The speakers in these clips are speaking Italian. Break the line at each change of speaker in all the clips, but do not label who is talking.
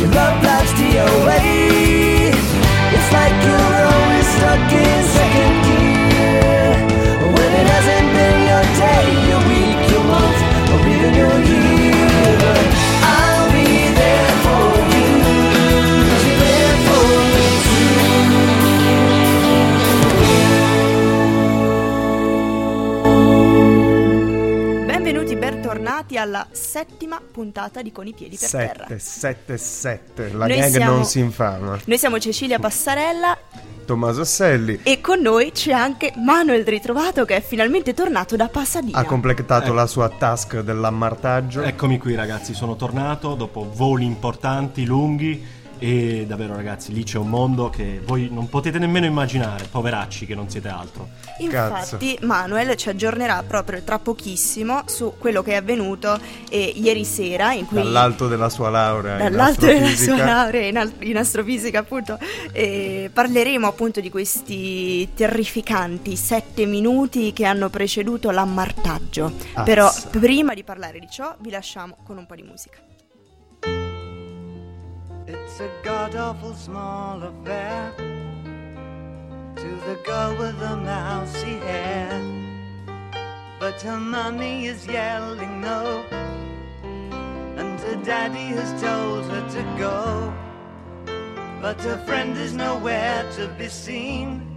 Your love
alla settima puntata di Con i piedi per terra.
7, 7, 7. La
Noi
gang
siamo-
non si infama.
Noi siamo Cecilia Passarella
Tommaso Selli
e con noi c'è anche Manuel Ritrovato che è finalmente tornato da Pasadena.
ha completato
Ecco.
la sua task dell'ammartaggio.
Eccomi qui ragazzi, sono tornato dopo voli importanti, lunghi e davvero ragazzi, lì c'è un mondo che voi non potete nemmeno immaginare, poveracci che non siete altro.
Infatti Manuel ci aggiornerà proprio tra pochissimo su quello che è avvenuto eh, ieri sera in cui
Dall'alto della sua laurea.
dall'alto della sua laurea in, al- in astrofisica appunto e parleremo appunto di questi terrificanti sette minuti che hanno preceduto l'ammartaggio
Azza.
però prima di parlare di ciò vi lasciamo con un po' di musica
It's a god awful small affair to the girl with the mousy hair. But her mommy is yelling no, and her daddy has told her to go. But her friend is nowhere to be seen.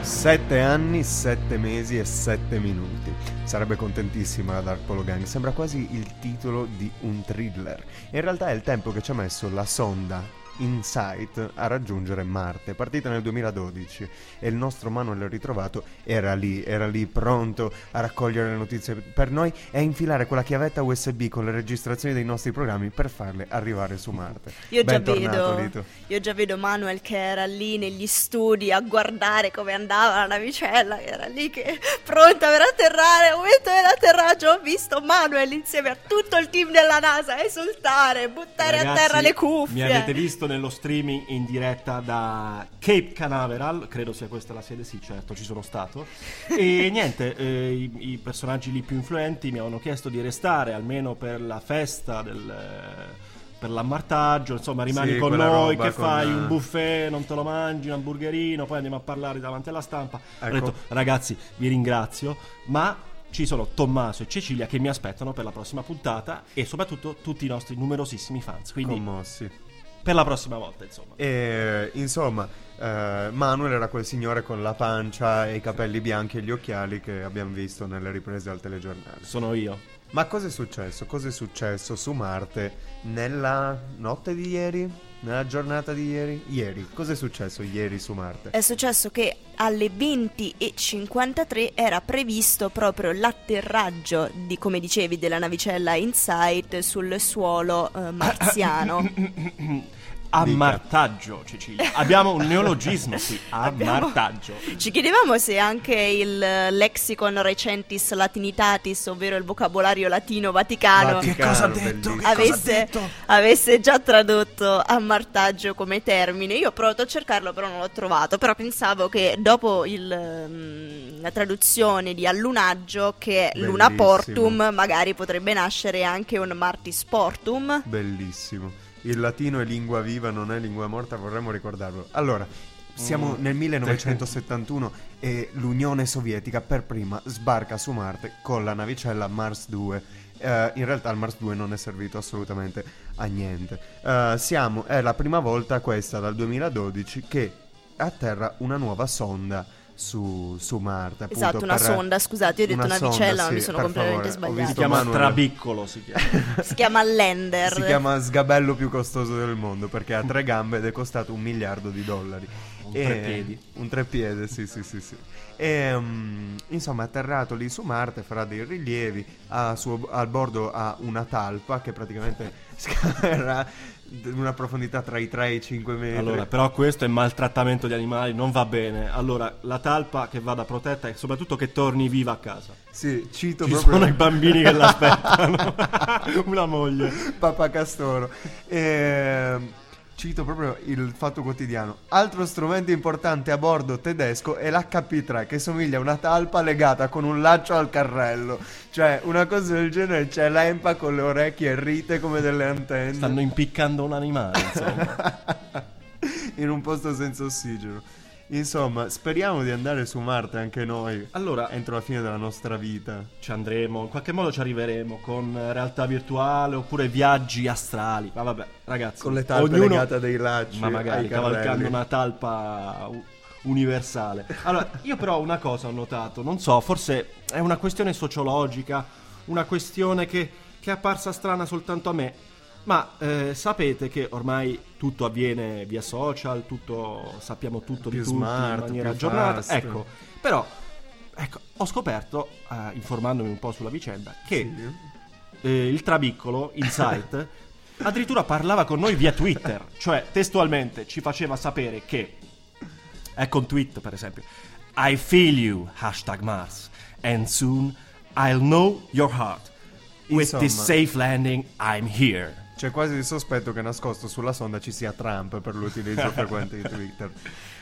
Sette anni, sette mesi e sette minuti. Sarebbe contentissima la Dark Polo Gang. Sembra quasi il titolo di un thriller. In realtà è il tempo che ci ha messo la sonda Insight a raggiungere Marte. Partita nel 2012 e il nostro Manuel ritrovato era lì, era lì pronto a raccogliere le notizie per noi e a infilare quella chiavetta USB con le registrazioni dei nostri programmi per farle arrivare su Marte.
io già, vedo,
Lito.
io già vedo Manuel che era lì negli studi a guardare come andava la navicella che era lì che pronta per atterrare momento dell'atterraggio ho visto Manuel insieme a tutto il team della NASA esultare buttare a
Ragazzi,
terra le cuffie
Mi avete visto nello streaming in diretta da Cape Canaveral, credo sia questa la sede, sì certo, ci sono stato. E niente, eh, i, i personaggi lì più influenti mi avevano chiesto di restare almeno per la festa del... Per l'ammartaggio, insomma, rimani
Sì,
con noi. Che
con-
fai? Un buffet, non te lo mangi, un hamburgerino. Poi andiamo a parlare davanti alla stampa. Ho
Ecco.
detto, ragazzi, vi ringrazio, ma ci sono Tommaso e Cecilia che mi aspettano per la prossima puntata e soprattutto tutti i nostri numerosissimi fans. Quindi
Commossi.
Per la prossima volta, insomma.
E insomma, eh, Manuel era quel signore con la pancia e i capelli bianchi e gli occhiali che abbiamo visto nelle riprese al telegiornale.
Sono io.
Ma cosa è successo? Cosa è successo su Marte nella notte di ieri? Nella giornata di ieri? Ieri. Cosa è successo ieri su Marte?
È successo che alle 20.53 era previsto proprio l'atterraggio di, come dicevi, della navicella Insight sul suolo eh, marziano.
Ammartaggio, Cecilia. Abbiamo un neologismo qui. Ammartaggio.
Ci chiedevamo se anche il lexicon recentis latinitatis, ovvero il vocabolario latino vaticano,
Vaticano,
detto? Che cosa ha
avesse,
detto?
avesse già tradotto ammartaggio come termine. Io ho provato a cercarlo, però non l'ho trovato. Però pensavo che dopo il, mm, la traduzione di allunaggio, che è luna portum, magari potrebbe nascere anche un martis portum.
Bellissimo. Il latino è lingua viva, non è lingua morta, vorremmo ricordarlo. Allora, siamo
Mm.
nel 1971 e l'Unione Sovietica per prima sbarca su Marte con la navicella Mars 2. Eh, in realtà il Mars 2 non è servito assolutamente a niente. Eh, siamo, è la prima volta questa dal 2012 che atterra una nuova sonda su, su Marte. appunto,
Esatto, una
per-
sonda, scusate, io ho detto
una
navicella,
sonda,
ma mi
sì,
sono completamente
favore,
sbagliato.
Si chiama
Manuel-
Trabiccolo, si chiama.
Si chiama Lender.
Si chiama sgabello più costoso del mondo perché ha tre gambe ed è costato un miliardo di dollari.
Un
E-
trepiedi.
Un trepiede, sì, sì, sì, sì. E, mm, insomma, atterrato lì su Marte, farà dei rilievi, a suo- al bordo ha una talpa che praticamente scala una profondità tra i 3 e i 5 metri.
Allora, però questo è maltrattamento di animali, non va bene. Allora, la talpa che vada protetta e soprattutto che torni viva a casa.
sì, cito
Ci
proprio
sono i bambini che l'aspettano. Una moglie.
Papà Castoro. E, Cito proprio il fatto quotidiano. Altro strumento importante a bordo tedesco è l'HP3 che somiglia a una talpa legata con un laccio al carrello. Cioè, una cosa del genere c'è l'EMPA con le orecchie irrite come delle antenne.
Stanno impiccando un animale, insomma.
in un posto senza ossigeno. Insomma, speriamo di andare su Marte anche noi.
Allora,
entro la fine della nostra vita.
Ci andremo, in qualche modo ci arriveremo con realtà virtuale oppure viaggi astrali. Ma vabbè, ragazzi,
con le talpe
ognuno...
legate dei lacci.
Ma magari cavalcando una talpa universale. Allora, io però una cosa ho notato, non so, forse è una questione sociologica, una questione che, che è apparsa strana soltanto a me. Ma eh, sapete che ormai tutto avviene via social, tutto, sappiamo tutto
più
di tutti
smart,
in maniera aggiornata.
fast.
Ecco, però ecco, ho scoperto, eh, informandomi un po' sulla vicenda, che
Sì.
eh, il trabiccolo, Insight, addirittura parlava con noi via Twitter, cioè testualmente ci faceva sapere che, ecco un tweet per esempio, I feel you, hashtag Mars, and soon I'll know your heart. With this
Insomma.
safe landing, I'm here.
C'è quasi il sospetto che nascosto sulla sonda ci sia Trump per l'utilizzo frequente di Twitter.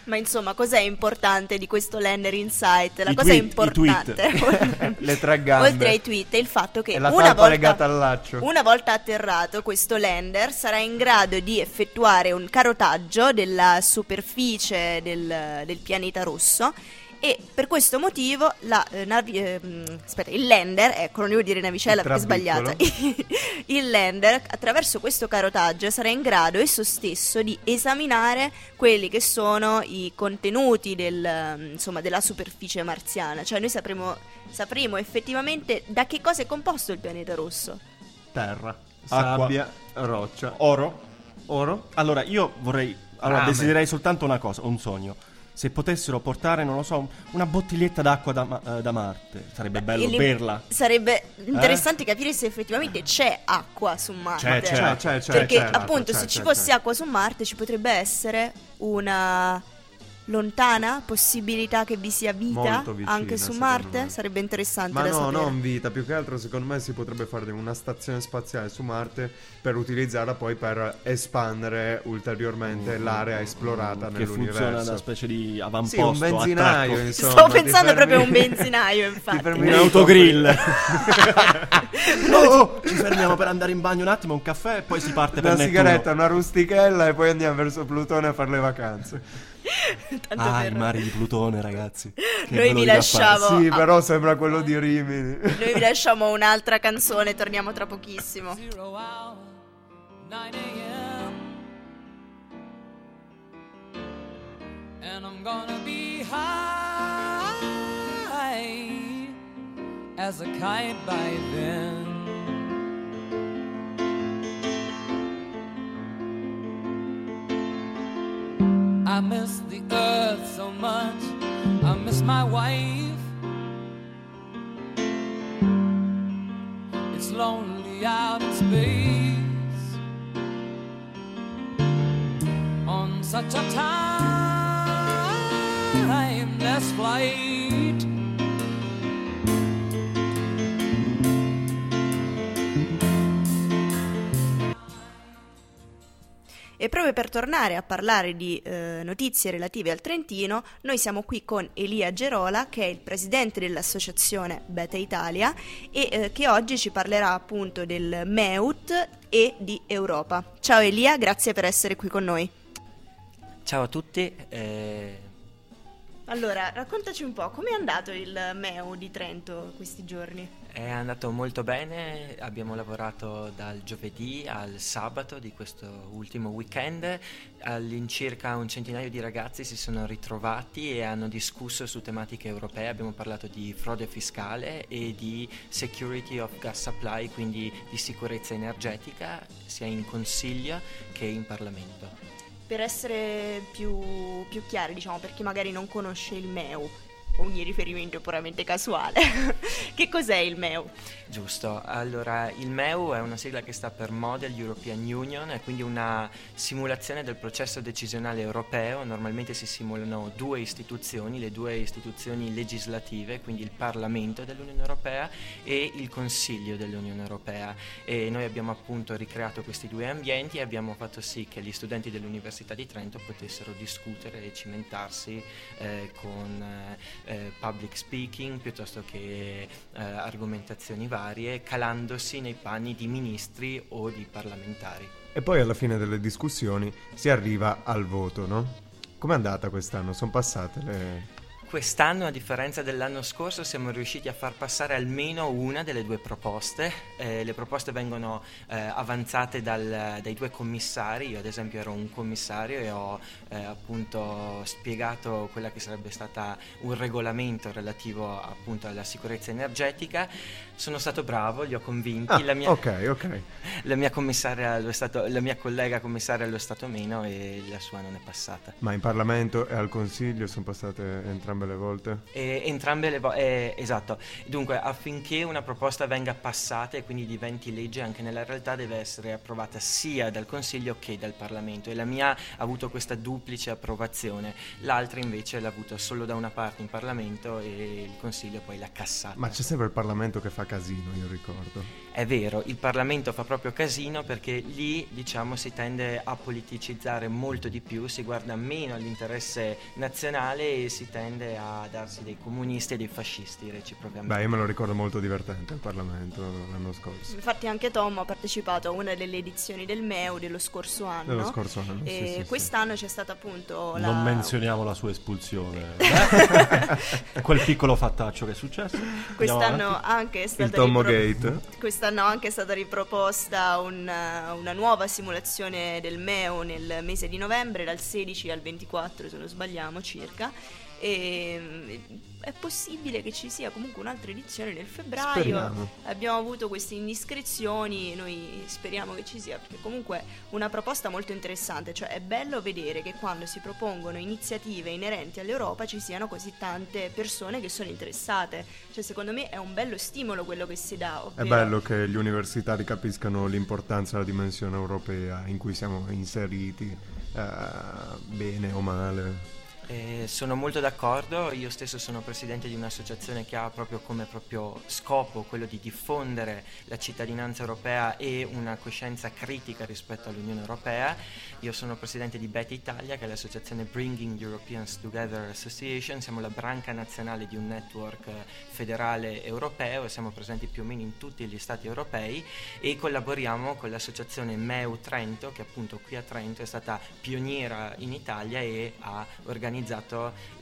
Ma insomma, cos'è importante di questo Lander Insight? La
I
cosa
tweet,
importante,
Le tre gambe.
oltre ai tweet, è il fatto che
E la
una volta,
legata al laccio.
una volta atterrato, questo lander sarà in grado di effettuare un carotaggio della superficie del, del pianeta rosso. E per questo motivo la eh, navi- ehm, aspetta, il lander, ecco, non devo dire navicella perché è sbagliata. il lander, attraverso questo carotaggio, sarà in grado esso stesso di esaminare quelli che sono i contenuti del, ehm, insomma, della superficie marziana. Cioè, noi sapremo, sapremo effettivamente da che cosa è composto il pianeta rosso.
Terra,
Acqua.
sabbia, roccia,
Oro?
oro.
Allora, io vorrei. Allora,
Rame.
desiderei soltanto una cosa, un sogno. Se potessero portare, non lo so, una bottiglietta d'acqua da, eh, da Marte, sarebbe bello
E lì
berla.
Sarebbe interessante capire se effettivamente c'è acqua su Marte.
C'è, c'è.
C'è, c'è,
Perché
c'è,
appunto
c'è,
se ci fosse acqua su Marte ci potrebbe essere una lontana possibilità che vi sia vita
vicina,
anche su Marte?
me.
Sarebbe interessante
Ma
da
no,
sapere.
non vita, più che altro secondo me si potrebbe fare una stazione spaziale su Marte per utilizzarla poi per espandere ulteriormente l'area esplorata
Mm, Che
nell'universo.
funziona da specie di
Sì,
avamposto.
un benzinaio, insomma.
Stavo
ti
pensando
fermi-
proprio a un benzinaio,
ti
infatti.
Un autogrill. oh, oh, ci fermiamo per andare in bagno un attimo, un caffè e poi si parte
Una
per Nettuno.
sigaretta, una rustichella e poi andiamo verso Plutone a fare le vacanze.
Tanto
Ah,
per-
i mari di Plutone, ragazzi. Che
Noi vi lasciamo-.
Sì, però sembra quello di Rimini.
Noi vi lasciamo un'altra canzone, torniamo tra pochissimo.
Zero hour, 9 a.m. And I'm gonna be high as a kite by then. Such a timeless flight.
E proprio per tornare a parlare di eh, notizie relative al Trentino, noi siamo qui con Elia Gerola, che è il presidente dell'associazione Beta Italia e eh, che oggi ci parlerà appunto del MEUT e di Europa. Ciao Elia, grazie per essere qui con noi.
Ciao a tutti, eh,
Allora, raccontaci un po' com'è andato il MEU di Trento questi giorni?
è andato molto bene, abbiamo lavorato dal giovedì al sabato di questo ultimo weekend, all'incirca un centinaio di ragazzi si sono ritrovati e hanno discusso su tematiche europee, abbiamo parlato di frode fiscale e di security of gas supply, quindi di sicurezza energetica, sia in consiglio che in Parlamento.
Per essere più, più chiari, diciamo, per chi magari non conosce il MEU, ogni riferimento è puramente casuale. che cos'è il MEU?
Giusto, allora il MEU è una sigla che sta per Model European Union, è quindi una simulazione del processo decisionale europeo, normalmente si simulano due istituzioni, le due istituzioni legislative, quindi il Parlamento dell'Unione Europea e il Consiglio dell'Unione Europea e noi abbiamo appunto ricreato questi due ambienti e abbiamo fatto sì che gli studenti dell'Università di Trento potessero discutere e cimentarsi eh, con eh, public speaking piuttosto che eh, argomentazioni varie, calandosi nei panni di ministri o di parlamentari.
E poi alla fine delle discussioni si arriva al voto, no? Com'è andata quest'anno? Sono passate le...
Quest'anno, a differenza dell'anno scorso, siamo riusciti a far passare almeno una delle due proposte. Eh, le proposte vengono eh, avanzate dal, dai due commissari. Io, ad esempio, ero un commissario e ho eh, appunto spiegato quella che sarebbe stata un regolamento relativo appunto alla sicurezza energetica. Sono stato bravo, li ho convinti.
Ah,
la, mia,
ok, ok.
la mia commissaria lo è stato, la mia collega commissaria lo è stato meno e la sua non è passata.
Ma in Parlamento e al Consiglio sono passate entrambe le volte?
E entrambe le volte, eh, esatto. Dunque, affinché una proposta venga passata e quindi diventi legge, anche nella realtà deve essere approvata sia dal Consiglio che dal Parlamento. E la mia ha avuto questa duplice approvazione, l'altra invece l'ha avuta solo da una parte in Parlamento e il Consiglio poi l'ha cassata.
Ma c'è sempre il Parlamento che fa casino, io ricordo.
È vero, il Parlamento fa proprio casino perché lì diciamo si tende a politicizzare molto di più, si guarda meno all'interesse nazionale e si tende a darsi dei comunisti e dei fascisti reciprocamente.
Beh, io me lo ricordo molto divertente il Parlamento l'anno scorso.
Infatti anche Tom ha partecipato a una delle edizioni del MEU dello scorso anno.
Dello scorso anno,
E
sì, sì, sì.
quest'anno c'è stata appunto la...
Non menzioniamo la sua espulsione. Quel piccolo fattaccio che è successo.
Quest'anno anche è stata
Il Tommo
ripro-
Gate.
Quest'anno anche è stata riproposta una, una nuova simulazione del MEO nel mese di novembre, dal 16 al 24 se non sbagliamo circa. E mm, è possibile che ci sia comunque un'altra edizione nel febbraio.
Speriamo.
Abbiamo avuto queste indiscrezioni, noi speriamo che ci sia, perché comunque è una proposta molto interessante, cioè è bello vedere che quando si propongono iniziative inerenti all'Europa ci siano così tante persone che sono interessate, cioè secondo me è un bello stimolo quello che si dà.
È
ovvero-
bello che gli universitari capiscano l'importanza della dimensione europea in cui siamo inseriti, eh, bene o male.
Eh, sono molto d'accordo, io stesso sono presidente di un'associazione che ha proprio come proprio scopo quello di diffondere la cittadinanza europea e una coscienza critica rispetto all'Unione Europea. Io sono presidente di BET Italia, che è l'associazione Bringing Europeans Together Association, siamo la branca nazionale di un network federale europeo e siamo presenti più o meno in tutti gli stati europei e collaboriamo con l'associazione MEU Trento, che appunto qui a Trento è stata pioniera in Italia e ha organizzato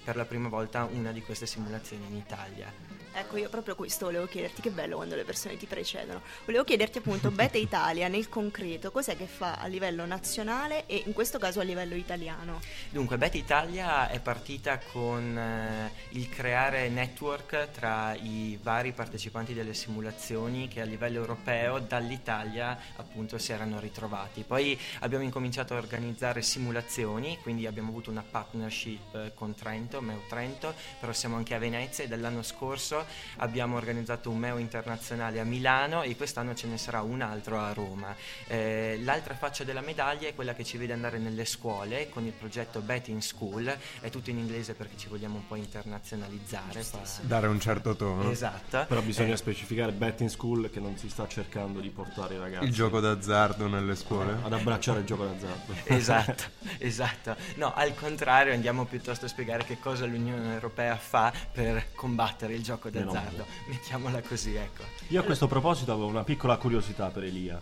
per la prima volta una di queste simulazioni in Italia.
Ecco, io proprio questo volevo chiederti, che bello quando le persone ti precedono. Volevo chiederti appunto, Beta Italia nel concreto, cos'è che fa a livello nazionale e in questo caso a livello italiano?
Dunque, Bet Italia è partita con eh, il creare network tra i vari partecipanti delle simulazioni che a livello europeo dall'Italia appunto si erano ritrovati. Poi abbiamo incominciato a organizzare simulazioni, quindi abbiamo avuto una partnership eh, con Trento, Meo Trento, però siamo anche a Venezia e dall'anno scorso abbiamo organizzato un Meo internazionale a Milano e quest'anno ce ne sarà un altro a Roma. Eh, l'altra faccia della medaglia è quella che ci vede andare nelle scuole con il progetto Bet in School, è tutto in inglese perché ci vogliamo un po' internazionalizzare.
Dare un certo tono.
Esatto.
Però bisogna
Eh,
specificare betting school che non si sta cercando di portare i ragazzi
Il gioco d'azzardo nelle scuole.
ad abbracciare il gioco d'azzardo.
Esatto, esatto. No, al contrario andiamo piuttosto a spiegare che cosa l'Unione Europea fa per combattere il gioco
Meno
d'azzardo. Mettiamola così, ecco.
Io a questo proposito avevo una piccola curiosità per Elia.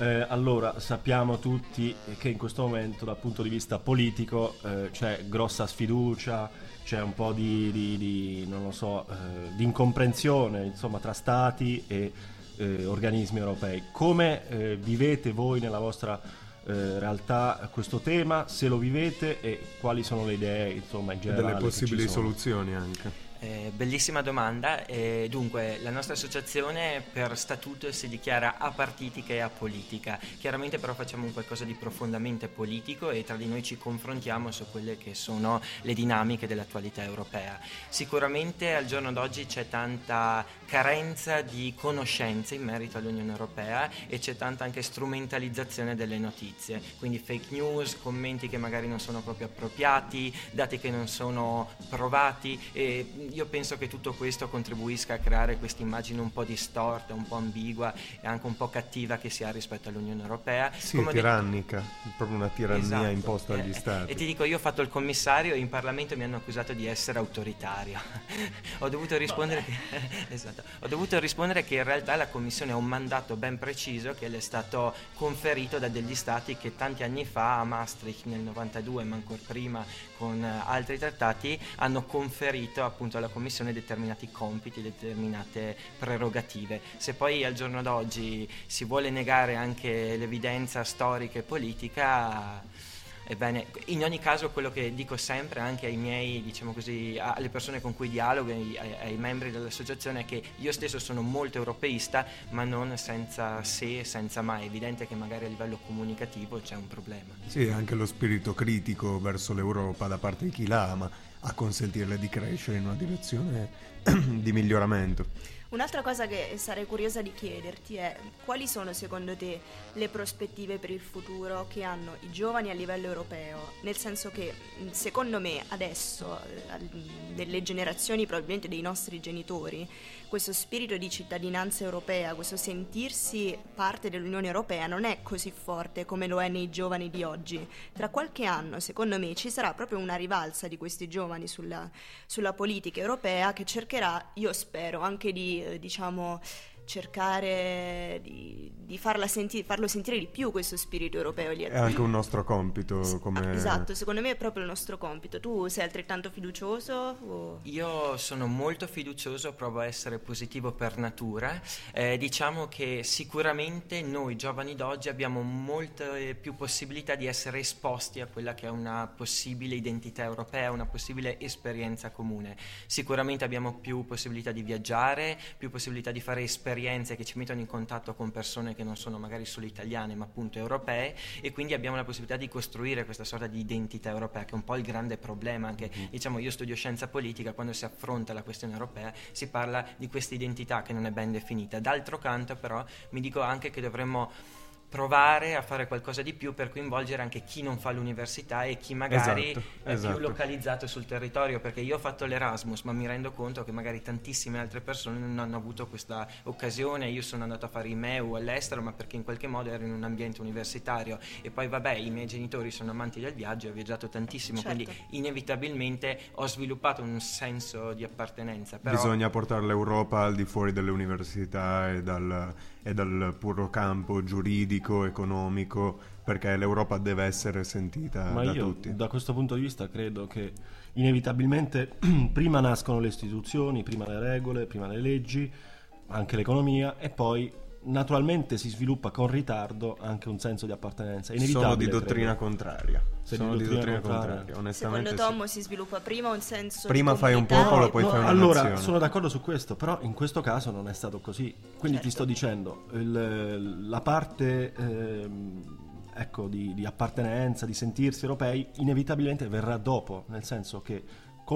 Eh, allora, sappiamo tutti che in questo momento dal punto di vista politico eh, c'è grossa sfiducia, c'è un po' di, di- di, non lo so, eh, di incomprensione insomma, tra stati e eh, organismi europei. Come eh, vivete voi nella vostra eh, realtà questo tema? Se lo vivete e quali sono le idee insomma, in
E
generale?
delle
che
possibili soluzioni anche.
Eh, bellissima domanda. Eh, dunque, la nostra associazione per statuto si dichiara apartitica e apolitica. Chiaramente però facciamo qualcosa di profondamente politico e tra di noi ci confrontiamo su quelle che sono le dinamiche dell'attualità europea. Sicuramente al giorno d'oggi c'è tanta carenza di conoscenze in merito all'Unione Europea e c'è tanta anche strumentalizzazione delle notizie, quindi fake news, commenti che magari non sono proprio appropriati, dati che non sono provati e io penso che tutto questo contribuisca a creare questa immagine un po' distorta, un po' ambigua e anche un po' cattiva che si ha rispetto all'Unione Europea.
Sì, Come tirannica, detto... proprio una tirannia
esatto.
imposta agli
eh,
Stati.
E ti dico, io ho fatto il commissario e in Parlamento mi hanno accusato di essere autoritario. ho dovuto rispondere che... esatto. Ho dovuto rispondere che in realtà la Commissione ha un mandato ben preciso che le è stato conferito da degli stati che tanti anni fa a Maastricht nel 92, ma ancora prima con eh, altri trattati, hanno conferito appunto alla Commissione determinati compiti, determinate prerogative. Se poi al giorno d'oggi si vuole negare anche l'evidenza storica e politica Ebbene, in ogni caso quello che dico sempre anche ai miei, diciamo così, alle persone con cui dialogo, ai, ai membri dell'associazione è che io stesso sono molto europeista, ma non senza se, senza ma. È evidente che magari a livello comunicativo c'è un problema.
Sì, anche lo spirito critico verso l'Europa da parte di chi la ama a consentirle di crescere in una direzione di miglioramento.
Un'altra cosa che sarei curiosa di chiederti è quali sono secondo te le prospettive per il futuro che hanno i giovani a livello europeo? Nel senso che secondo me adesso, delle generazioni probabilmente dei nostri genitori, questo spirito di cittadinanza europea, questo sentirsi parte dell'Unione Europea non è così forte come lo è nei giovani di oggi. Tra qualche anno, secondo me, ci sarà proprio una rivalsa di questi giovani sulla, sulla politica europea che cercherà, io spero, anche di, eh, diciamo, cercare di, di senti- farlo sentire di più questo spirito europeo.
È anche un nostro compito.
Ah,
come...
esatto, secondo me è proprio il nostro compito. Tu sei altrettanto fiducioso? O...
Io sono molto fiducioso, provo a essere positivo per natura. Eh, diciamo che sicuramente noi giovani d'oggi abbiamo molte più possibilità di essere esposti a quella che è una possibile identità europea, una possibile esperienza comune. Sicuramente abbiamo più possibilità di viaggiare, più possibilità di fare esperienze esperienze che ci mettono in contatto con persone che non sono magari solo italiane ma appunto europee e quindi abbiamo la possibilità di costruire questa sorta di identità europea che è un po' il grande problema anche mm. diciamo io studio scienza politica quando si affronta la questione europea si parla di questa identità che non è ben definita d'altro canto però mi dico anche che dovremmo provare a fare qualcosa di più per coinvolgere anche chi non fa l'università e chi magari
esatto,
è
esatto.
più localizzato sul territorio perché io ho fatto l'Erasmus ma mi rendo conto che magari tantissime altre persone non hanno avuto questa occasione io sono andato a fare i MEU all'estero ma perché in qualche modo ero in un ambiente universitario e poi vabbè i miei genitori sono amanti del viaggio ho viaggiato tantissimo certo. quindi inevitabilmente ho sviluppato un senso di appartenenza però...
bisogna portare l'Europa al di fuori delle università e dal e dal puro campo giuridico, economico, perché l'Europa deve essere sentita
Ma
da
io,
tutti.
Da questo punto di vista credo che inevitabilmente prima nascono le istituzioni, prima le regole, prima le leggi, anche l'economia e poi naturalmente si sviluppa con ritardo anche un senso di appartenenza.
Sono di dottrina credo. contraria. Sono di dottrina, dottrina contraria. contraria. Onestamente
Secondo Tom sì. si sviluppa prima un senso
Prima
di
fai un popolo, poi no, fai una
Allora,
nazione.
sono d'accordo su questo, però in questo caso non è stato così. Quindi certo. ti sto dicendo, il, la parte eh, ecco, di, di appartenenza, di sentirsi europei, inevitabilmente verrà dopo, nel senso che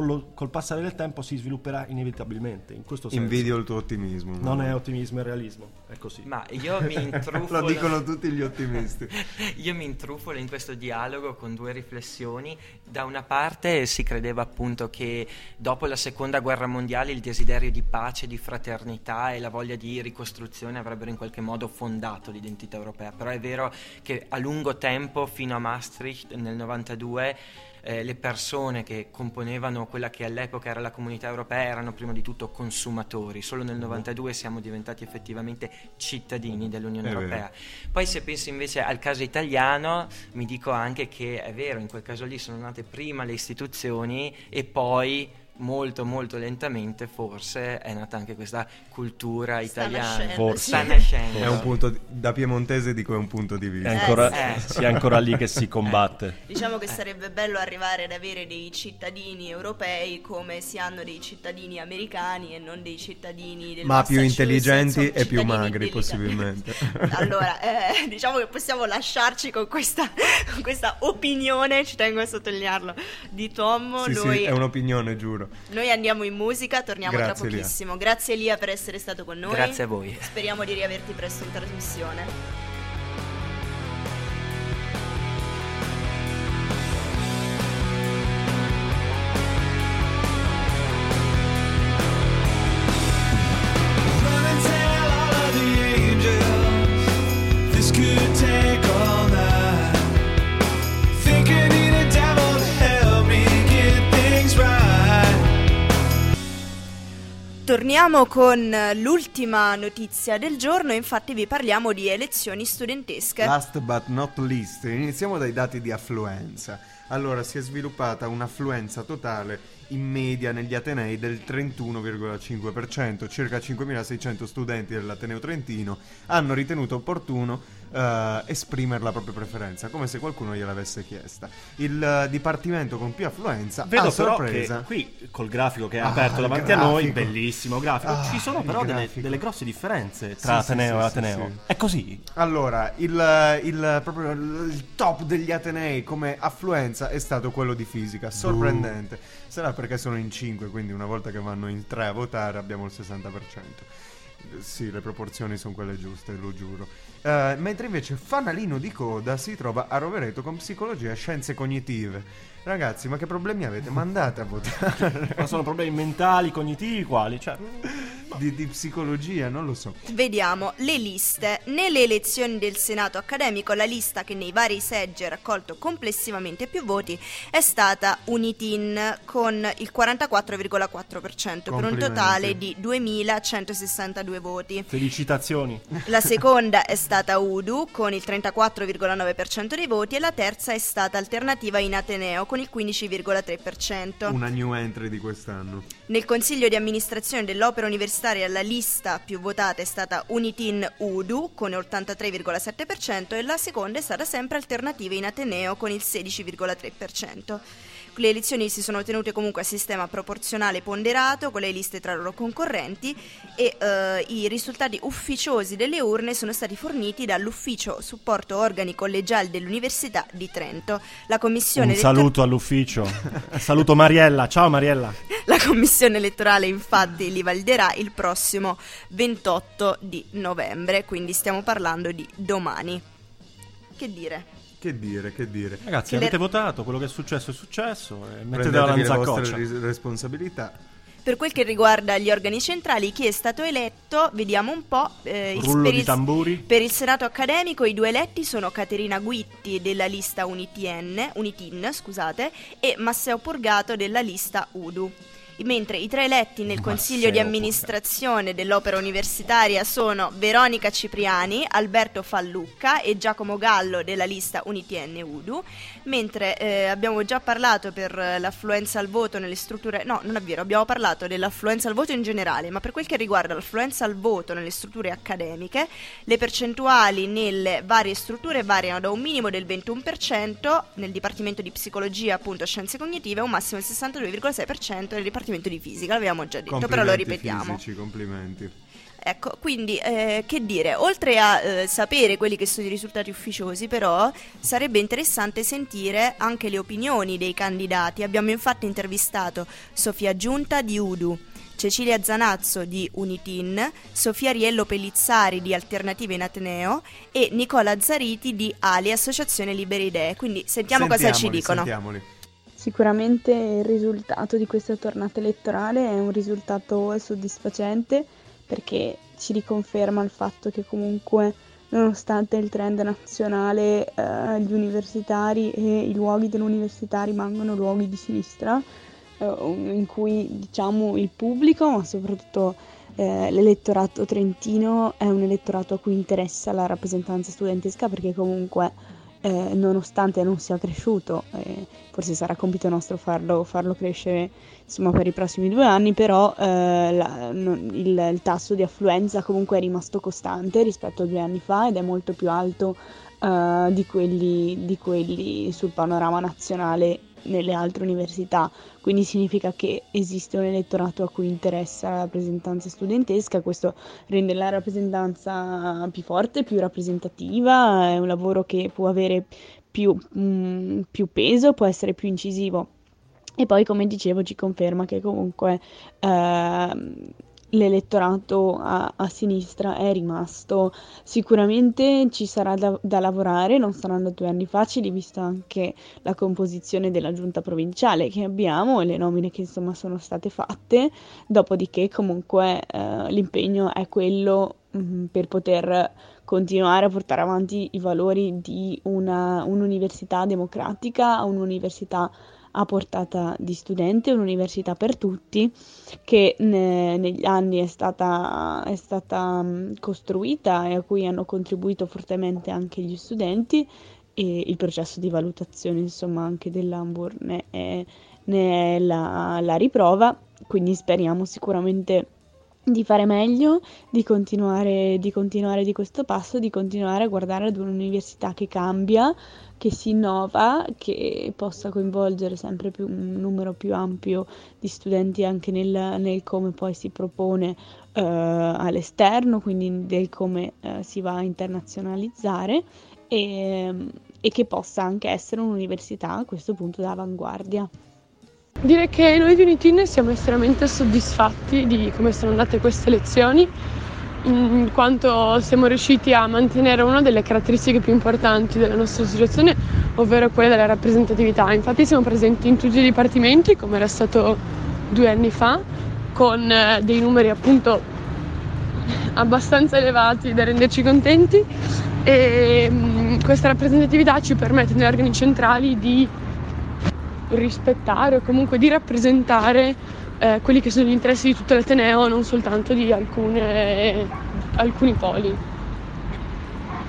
lo, col passare del tempo si svilupperà inevitabilmente. In questo senso.
Invidio il tuo ottimismo.
Non no? è ottimismo, è realismo. È così.
Ma io mi intrufolo.
Lo dicono tutti gli ottimisti.
io mi intrufolo in questo dialogo con due riflessioni. Da una parte si credeva appunto che dopo la seconda guerra mondiale il desiderio di pace, di fraternità e la voglia di ricostruzione avrebbero in qualche modo fondato l'identità europea. Però è vero che a lungo tempo, fino a Maastricht nel 92, eh, le persone che componevano quella che all'epoca era la comunità europea erano prima di tutto consumatori, solo nel 92 siamo diventati effettivamente cittadini dell'Unione è Europea. Vero. Poi se penso invece al caso italiano, mi dico anche che è vero, in quel caso lì sono nate prima le istituzioni e poi molto molto lentamente forse è nata anche questa cultura
Sta
italiana.
nascendo,
Forse.
sì.
Sta nascendo.
È un punto di- da piemontese dico è un punto di
È
vista.
ancora,
Eh,
sì, è ancora lì che si combatte.
Diciamo che sarebbe bello arrivare ad avere dei cittadini europei come si hanno dei cittadini americani e non dei cittadini del
Ma più intelligenti e più magri possibilmente.
Allora, eh, diciamo che possiamo lasciarci con questa, con questa opinione, ci tengo a sottolinearlo, di Tom.
Sì, sì,
noi,
è un'opinione, giuro.
Noi andiamo in musica, torniamo tra
Grazie, Lia.
pochissimo. Grazie Lia per essere stato con noi.
Grazie a voi.
Speriamo di riaverti presto in trasmissione. Torniamo con l'ultima notizia del giorno, infatti vi parliamo di elezioni studentesche.
Last but not least, iniziamo dai dati di affluenza. Allora, si è sviluppata un'affluenza totale in media negli Atenei del 31,5%, circa 5.600 studenti dell'Ateneo Trentino hanno ritenuto opportuno eh, esprimere la propria preferenza, come se qualcuno gliel'avesse chiesta. Il eh, dipartimento con più affluenza
Vedo
a sorpresa
qui col grafico che è
Ah,
aperto davanti a noi,
grafico.
bellissimo grafico,
Ah,
ci sono però delle,
grafico.
delle grosse differenze tra
sì,
Ateneo
sì,
e Ateneo.
sì.
È così?
Allora, il, il- proprio il top degli Atenei come affluenza è stato quello di fisica, sorprendente. Sarà perché sono in 5, quindi una volta che vanno in 3 a votare abbiamo il 60%. Sì, le proporzioni sono quelle giuste, lo giuro. Eh, mentre invece fanalino di coda si trova a Rovereto con psicologia e scienze cognitive. Ragazzi, ma che problemi avete? Ma andate a votare.
Ma sono problemi mentali, cognitivi, quali? Cioè,
di, di psicologia, non lo so.
Vediamo le liste. Nelle elezioni del Senato accademico, la lista che nei vari seggi ha raccolto complessivamente più voti è stata Unitin con il 44,4% per un totale di 2162 voti.
felicitazioni.
La seconda è stata Udu con il 34,9% dei voti e la terza è stata Alternativa in Ateneo con il 15,3%.
Una new entry di quest'anno.
Nel consiglio di amministrazione dell'opera universitaria la lista più votata è stata Unitin Udu con il 83,7% e la seconda è stata sempre Alternative in Ateneo con il 16,3%. Le elezioni si sono tenute comunque a sistema proporzionale ponderato con le liste tra loro concorrenti e eh, i risultati ufficiosi delle urne sono stati forniti dall'ufficio supporto organi collegiali dell'Università di Trento. La commissione
Un
elettor-
saluto all'ufficio. saluto Mariella. Ciao Mariella.
La commissione elettorale infatti li validerà il prossimo 28 di novembre, quindi stiamo parlando di domani. Che dire?
Che dire, che dire.
Ragazzi,
Che le-
avete votato, quello che è successo è successo. E mettetela
Prendetevi
in
le vostre responsabilità.
Per quel che riguarda gli organi centrali, chi è stato eletto, vediamo un po'. eh, il-
Rullo
per
di
il-
tamburi.
Per il Senato accademico i due eletti sono Caterina Guitti della lista Unitn, Unitin scusate, e Masseo Purgato della lista Udu. Mentre i tre eletti nel consiglio di amministrazione dell'opera universitaria sono Veronica Cipriani, Alberto Fallucca e Giacomo Gallo della lista Unitn Udu, mentre eh, abbiamo già parlato per l'affluenza al voto nelle strutture, no non è vero, abbiamo parlato dell'affluenza al voto in generale, ma per quel che riguarda l'affluenza al voto nelle strutture accademiche, le percentuali nelle varie strutture variano da un minimo del 21% nel Dipartimento di Psicologia, appunto Scienze Cognitive, a un massimo del 62,6% nel Dipartimento di Fisica, l'abbiamo già detto, però lo ripetiamo.
Fisici, complimenti.
Ecco, quindi eh, che dire, oltre a eh, sapere quelli che sono i risultati ufficiosi, però sarebbe interessante sentire anche le opinioni dei candidati. Abbiamo infatti intervistato Sofia Giunta di Udu, Cecilia Zanazzo di Unitin, Sofia Riello Pellizzari di Alternative in Ateneo e Nicola Zariti di Ali Associazione Libere Idee. Quindi sentiamo cosa ci dicono.
Sentiamoli.
Sicuramente il risultato di questa tornata elettorale è un risultato soddisfacente perché ci riconferma il fatto che comunque nonostante il trend nazionale eh, gli universitari e i luoghi dell'università rimangono luoghi di sinistra eh, in cui diciamo il pubblico ma soprattutto eh, l'elettorato trentino è un elettorato a cui interessa la rappresentanza studentesca perché comunque eh, nonostante non sia cresciuto, eh, forse sarà compito nostro farlo, farlo crescere insomma, per i prossimi due anni, però eh, la- non- il, il tasso di affluenza comunque è rimasto costante rispetto a due anni fa ed è molto più alto eh, di quelli, di quelli sul panorama nazionale nelle altre università, quindi significa che esiste un elettorato a cui interessa la rappresentanza studentesca, questo rende la rappresentanza più forte, più rappresentativa, è un lavoro che può avere più, mm, più peso, può essere più incisivo. E poi, come dicevo, ci conferma che comunque ehm, l'elettorato a, a sinistra è rimasto. Sicuramente ci sarà da, da lavorare, non saranno due anni facili, vista anche la composizione della giunta provinciale che abbiamo e le nomine che insomma sono state fatte. Dopodiché, comunque, eh, l'impegno è quello mm, per poter continuare a portare avanti i valori di una, un'università democratica, un'università a portata di studenti, un'università per tutti che ne- negli anni è stata, è stata mm, costruita e a cui hanno contribuito fortemente anche gli studenti e il processo di valutazione insomma anche dell'Ambur ne è, ne è la, la riprova, quindi speriamo sicuramente di fare meglio, di continuare, di continuare di questo passo, di continuare a guardare ad un'università che cambia, che si innova, che possa coinvolgere sempre più un numero più ampio di studenti anche nel, nel come poi si propone eh, all'esterno, quindi del come eh, si va a internazionalizzare e, e che possa anche essere un'università a questo punto d'avanguardia.
Direi che noi di Unitin siamo estremamente soddisfatti di come sono andate queste elezioni, in quanto siamo riusciti a mantenere una delle caratteristiche più importanti della nostra associazione, ovvero quella della rappresentatività. Infatti siamo presenti in tutti i dipartimenti, come era stato due anni fa, con eh, dei numeri appunto abbastanza elevati da renderci contenti e mm, questa rappresentatività ci permette negli organi centrali di rispettare o comunque di rappresentare eh, quelli che sono gli interessi di tutto l'Ateneo, non soltanto di alcune- alcuni poli.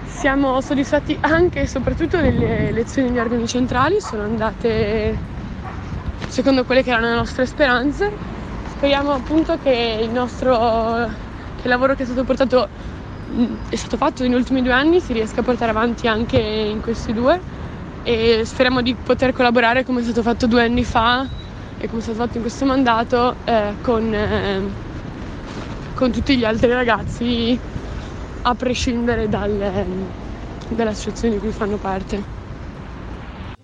Siamo soddisfatti anche e soprattutto delle elezioni degli organi centrali, sono andate secondo quelle che erano le nostre speranze. Speriamo appunto che il nostro che il lavoro che è stato portato mh, è stato fatto negli ultimi due anni si riesca a portare avanti anche in questi due e speriamo di poter collaborare come è stato fatto due anni fa e come è stato fatto in questo mandato eh, con, eh, con tutti gli altri ragazzi a prescindere dal, dall'associazione di cui fanno parte.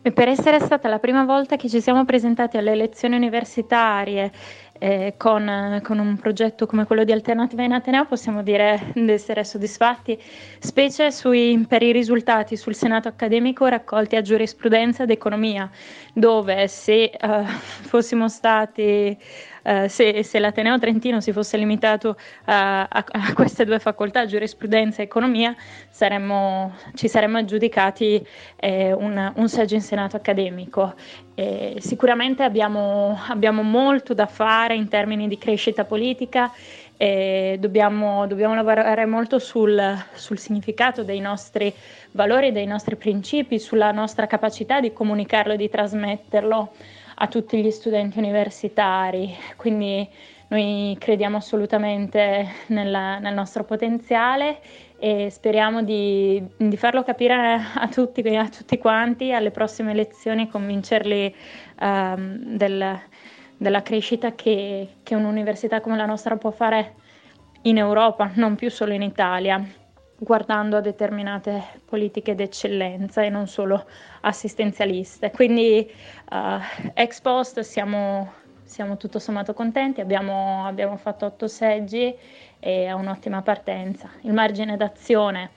E per essere stata la prima volta che ci siamo presentati alle elezioni universitarie eh, con, con un progetto come quello di Alternativa in Ateneo, possiamo dire di essere soddisfatti, specie sui- per i risultati sul Senato accademico raccolti a giurisprudenza ed economia, dove se eh, fossimo stati eh, se, se l'Ateneo Trentino si fosse limitato a, a- a queste due facoltà, giurisprudenza e economia, saremmo- ci saremmo aggiudicati eh, un, un seggio in Senato accademico. E sicuramente abbiamo, abbiamo molto da fare in termini di crescita politica dobbiamo, dobbiamo lavorare molto sul, sul significato dei nostri valori, dei nostri principi, sulla nostra capacità di comunicarlo e di trasmetterlo a tutti gli studenti universitari. Quindi noi crediamo assolutamente nella- nel nostro potenziale e speriamo di, di farlo capire a tutti, a tutti quanti alle prossime elezioni convincerli ehm, del- della crescita che, che un'università come la nostra può fare in Europa, non più solo in Italia, guardando a determinate politiche d'eccellenza e non solo assistenzialiste. Quindi eh, ex post siamo, siamo tutto sommato contenti, abbiamo, abbiamo fatto otto seggi e è un'ottima partenza. Il margine d'azione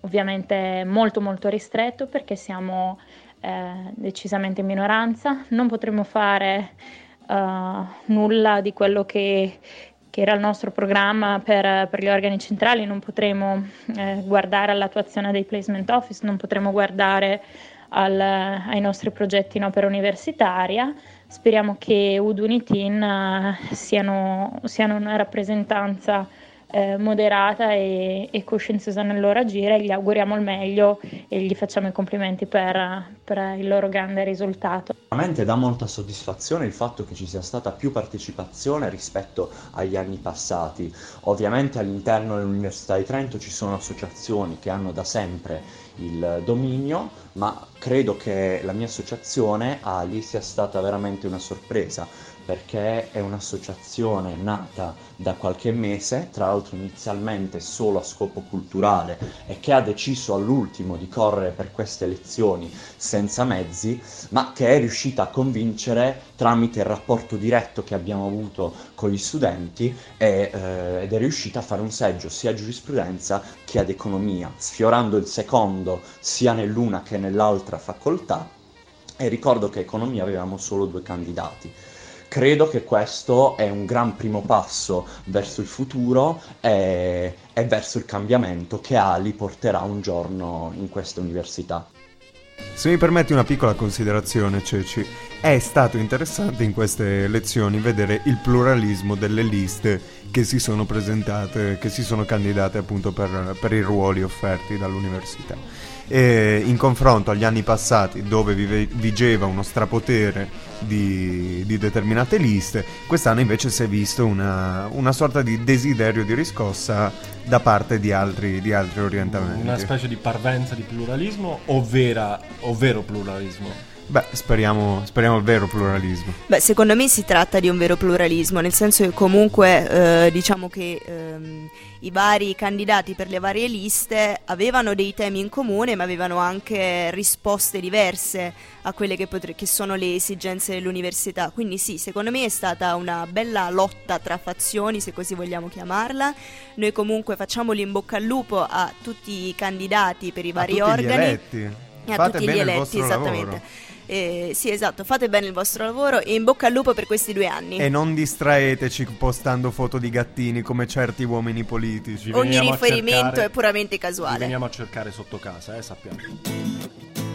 ovviamente è molto molto ristretto perché siamo eh, decisamente in minoranza, non potremo fare eh, nulla di quello che, che era il nostro programma per, per gli organi centrali, non potremo eh, guardare all'attuazione dei placement office, non potremo guardare al- ai nostri progetti in opera universitaria. Speriamo che Udunitin eh, siano, siano una rappresentanza eh, moderata e, e coscienziosa nel loro agire. Gli auguriamo il meglio e gli facciamo i complimenti per, per il loro grande risultato.
Veramente dà molta soddisfazione il fatto che ci sia stata più partecipazione rispetto agli anni passati. Ovviamente all'interno dell'Università di Trento ci sono associazioni che hanno da sempre il dominio, ma credo che la mia associazione Ali sia stata veramente una sorpresa perché è un'associazione nata da qualche mese, tra l'altro inizialmente solo a scopo culturale e che ha deciso all'ultimo di correre per queste elezioni senza mezzi, ma che è riuscita a convincere tramite il rapporto diretto che abbiamo avuto con gli studenti e, eh, ed è riuscita a fare un seggio sia a giurisprudenza che ad economia, sfiorando il secondo sia nell'una che nell'altra facoltà e ricordo che economia avevamo solo due candidati. Credo che questo è un gran primo passo verso il futuro e, e verso il cambiamento che Ali porterà un giorno in questa università.
Se mi permetti una piccola considerazione, Ceci, è stato interessante in queste lezioni vedere il pluralismo delle liste che si sono presentate, che si sono candidate appunto per, per i ruoli offerti dall'università. E in confronto agli anni passati dove vive- vigeva uno strapotere di, di determinate liste, quest'anno invece si è visto una, una sorta di desiderio di riscossa da parte di altri, di altri orientamenti.
Una specie di parvenza di pluralismo o, vera, o vero pluralismo?
Beh, speriamo, speriamo il vero pluralismo.
Beh, secondo me si tratta di un vero pluralismo, nel senso che comunque eh, diciamo che ehm, i vari candidati per le varie liste avevano dei temi in comune, ma avevano anche risposte diverse a quelle che, potre- che sono le esigenze dell'università. Quindi sì, secondo me è stata una bella lotta tra fazioni, se così vogliamo chiamarla. Noi comunque facciamo l'in bocca al lupo a tutti i candidati per i
A
vari
tutti gli
organi.
eletti.
E a
Fate
tutti gli eletti, esattamente.
lavoro.
Eh, sì, esatto, fate bene il vostro lavoro e in bocca al lupo per questi due anni.
E non distraeteci postando foto di gattini come certi uomini politici.
Ogni riferimento
cercare-
è puramente casuale.
veniamo a cercare sotto casa, eh, sappiamo.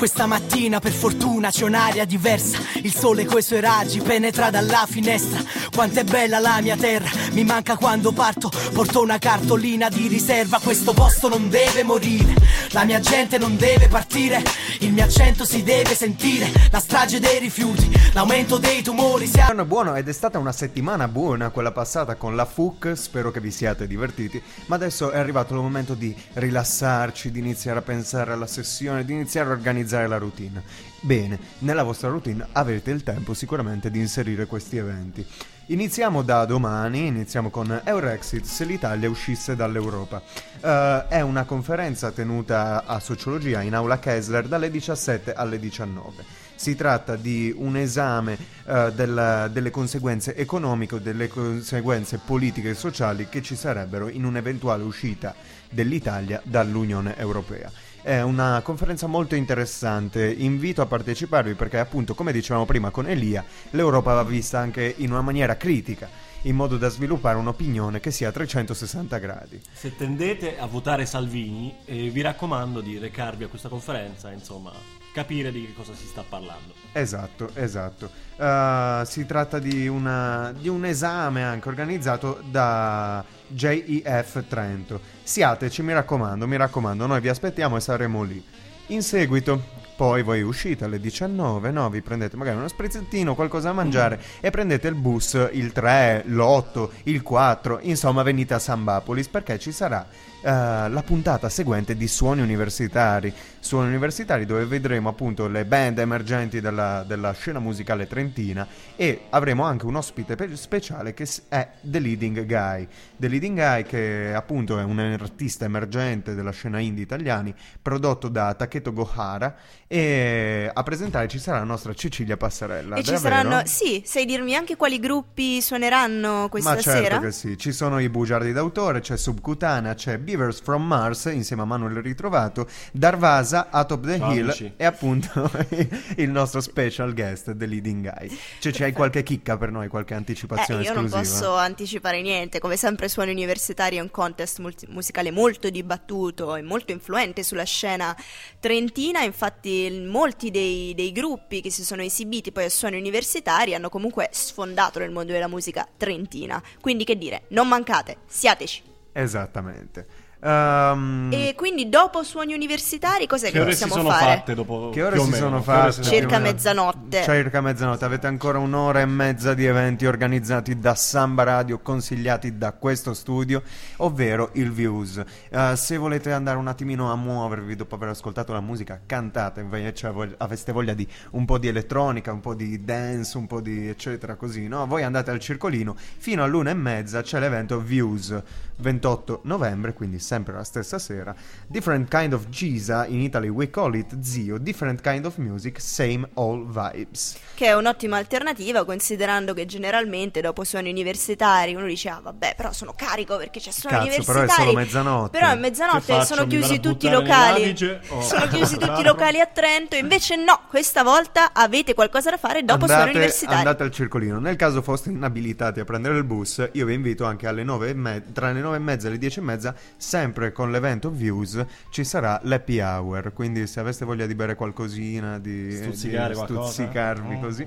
Questa mattina per fortuna c'è un'aria diversa. Il sole coi suoi raggi penetra dalla finestra. Quanto è bella la mia terra Mi manca quando parto. Porto una cartolina di riserva Questo posto non deve morire. La mia gente non deve partire Il mio accento si deve sentire. La strage dei rifiuti L'aumento dei tumori si
Buono, buono, ed è stata una settimana buona quella passata con la FUC, spero che vi siate divertiti, ma adesso è arrivato il momento di rilassarci, di iniziare a pensare alla sessione, di iniziare a organizzare la routine. Bene, nella vostra routine avete il tempo sicuramente di inserire questi eventi. Iniziamo da domani, iniziamo con Eurexit se l'Italia uscisse dall'Europa. Eh, è una conferenza tenuta a sociologia in aula Kessler dalle 17 alle 19. Si tratta di un esame eh, della- delle conseguenze economiche delle conseguenze politiche e sociali che ci sarebbero in un'eventuale uscita dell'Italia dall'Unione Europea. È una conferenza molto interessante, invito a parteciparvi perché appunto come dicevamo prima con Elia, l'Europa va vista anche in una maniera critica, in modo da sviluppare un'opinione che sia a 360 gradi.
Se tendete a votare Salvini, eh, vi raccomando di recarvi a questa conferenza, insomma, capire di che cosa si sta parlando.
Esatto, esatto. Uh, si tratta di, una- di un esame anche organizzato da JEF Trento. Siateci, mi raccomando, mi raccomando, noi vi aspettiamo e saremo lì. In seguito, poi voi uscite alle 19, no? Vi prendete magari uno sprizzettino, qualcosa da mangiare e prendete il bus, il 3, l'8, il 4, insomma venite a Sambapolis perché ci sarà eh, la puntata seguente di Suoni Universitari. Suoni Universitari dove vedremo appunto le band emergenti della, della scena musicale trentina e avremo anche un ospite pe- speciale che è The Leading Guy. The Leading Guy che appunto è un artista emergente della scena indie italiani prodotto da Taketo Gohara E a presentare ci sarà la nostra Cecilia Passarella.
E ci saranno, sì, sai dirmi anche quali gruppi suoneranno questa
Ma certo
sera?
che sì, ci sono i bugiardi d'autore, c'è Subcutanea, c'è Beavers from Mars insieme a Manuel Ritrovato, Darvasa, Atop the
Ciao,
Hill
amici.
e appunto il nostro special guest, The Leading Guy. Cioè, c'hai qualche chicca per noi, qualche
Eh,
anticipazione
io non
esclusiva?
posso anticipare niente, come sempre Suoni Universitari è un contest multi- musicale molto dibattuto e molto influente sulla scena trentina, infatti molti dei, dei gruppi che si sono esibiti poi a Suoni Universitari hanno comunque sfondato nel mondo della musica trentina, quindi che dire, non mancate, siateci.
Esattamente. Ehm,
E quindi dopo Suoni Universitari cos'è che,
Che ore si
possiamo
sono
fare?
fatte dopo
Che ore si
meno?
sono fatte?
Circa mezzanotte.
Circa mezzanotte. Avete ancora un'ora e mezza di eventi organizzati da Samba Radio, consigliati da questo studio, ovvero il Views. Eh, se volete andare un attimino a muovervi dopo aver ascoltato la musica cantata, invece cioè, vog- aveste voglia di un po' di elettronica, un po' di dance, un po' di eccetera così, no? Voi andate al circolino, fino all'una e mezza c'è l'evento Views. 28 novembre, quindi sempre la stessa sera. Different kind of Giza, in Italy we call it Zio. Different kind of music, same all vibes.
Che è un'ottima alternativa considerando che generalmente dopo suoni universitari uno dice ah vabbè però sono carico perché c'è suoni
Cazzo, però
universitari
è solo mezzanotte.
Però
Che
mezzanotte
faccio?
sono chiusi tutti i locali?
Oh.
sono chiusi tutti i locali a Trento invece no questa volta avete qualcosa da fare dopo suoni
andate,
universitari
andate al circolino. Nel caso foste inabilitati a prendere il bus, io vi invito anche alle 9 e me- tra le 9 e mezza e le 10 e mezza, sempre con l'evento Views, ci sarà l'happy hour. Quindi se aveste voglia di bere qualcosina, di,
Stuzzicare
di stuzzicarvi
Mm.
così.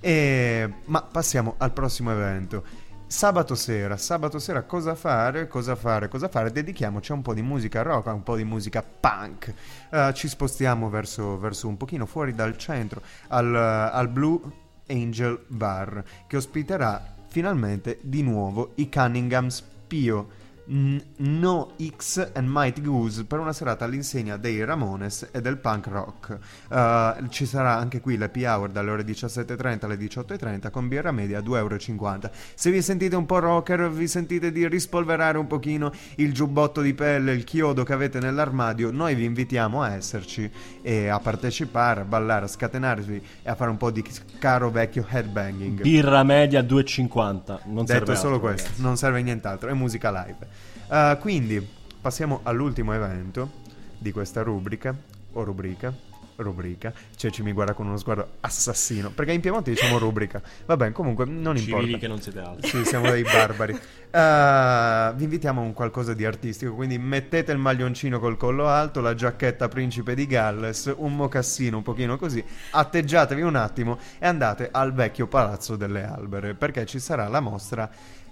E- ma passiamo al prossimo evento. Sabato sera, sabato sera cosa fare? Cosa fare? Cosa fare? Dedichiamoci a un po' di musica rock, a un po' di musica punk. Eh, ci spostiamo verso, verso un pochino fuori dal centro, al, al Blue Angel Bar, che ospiterà finalmente di nuovo i Cunninghams Pio. No X and Mighty Goose per una serata all'insegna dei Ramones e del punk rock. Uh, ci sarà anche qui l'happy hour dalle ore 17.30 alle 18.30 con birra media a 2,50 euro. Se vi sentite un po' rocker, vi sentite di rispolverare un pochino il giubbotto di pelle, il chiodo che avete nell'armadio, noi vi invitiamo a esserci e a partecipare, a ballare, a scatenarvi e a fare un po' di caro vecchio headbanging.
Birra media 2,50. Non serve
Detto solo
altro,
questo,
ragazzi.
non serve nient'altro, è musica live. Uh, quindi passiamo all'ultimo evento di questa rubrica, o rubrica, rubrica. Ceci mi guarda con uno sguardo assassino, perché in Piemonte diciamo rubrica. Vabbè, comunque non
Civili
importa.
che non siete altro.
Sì, siamo dei barbari. Uh, vi invitiamo a un qualcosa di artistico, quindi mettete il maglioncino col collo alto, la giacchetta principe di Galles, un mocassino un pochino così, atteggiatevi un attimo e andate al vecchio palazzo delle albere, perché ci sarà la mostra